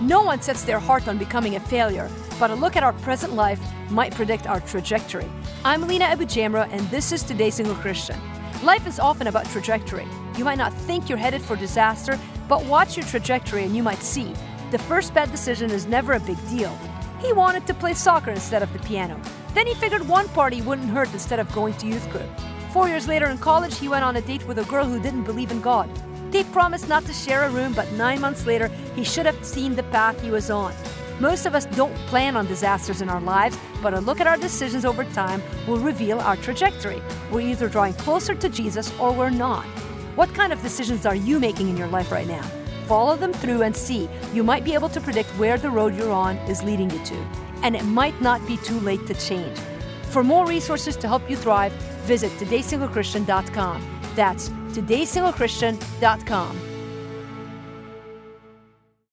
No one sets their heart on becoming a failure, but a look at our present life might predict our trajectory. I'm Lina AbuJamra, and this is Today's Single Christian. Life is often about trajectory. You might not think you're headed for disaster, but watch your trajectory and you might see the first bad decision is never a big deal. He wanted to play soccer instead of the piano. Then he figured one party wouldn't hurt instead of going to youth group. Four years later in college, he went on a date with a girl who didn't believe in God. They promised not to share a room, but nine months later, he should have seen the path he was on. Most of us don't plan on disasters in our lives, but a look at our decisions over time will reveal our trajectory. We're either drawing closer to Jesus or we're not. What kind of decisions are you making in your life right now? Follow them through and see. You might be able to predict where the road you're on is leading you to. And it might not be too late to change. For more resources to help you thrive, visit todaysinglechristian.com. That's todaysinglechristian.com.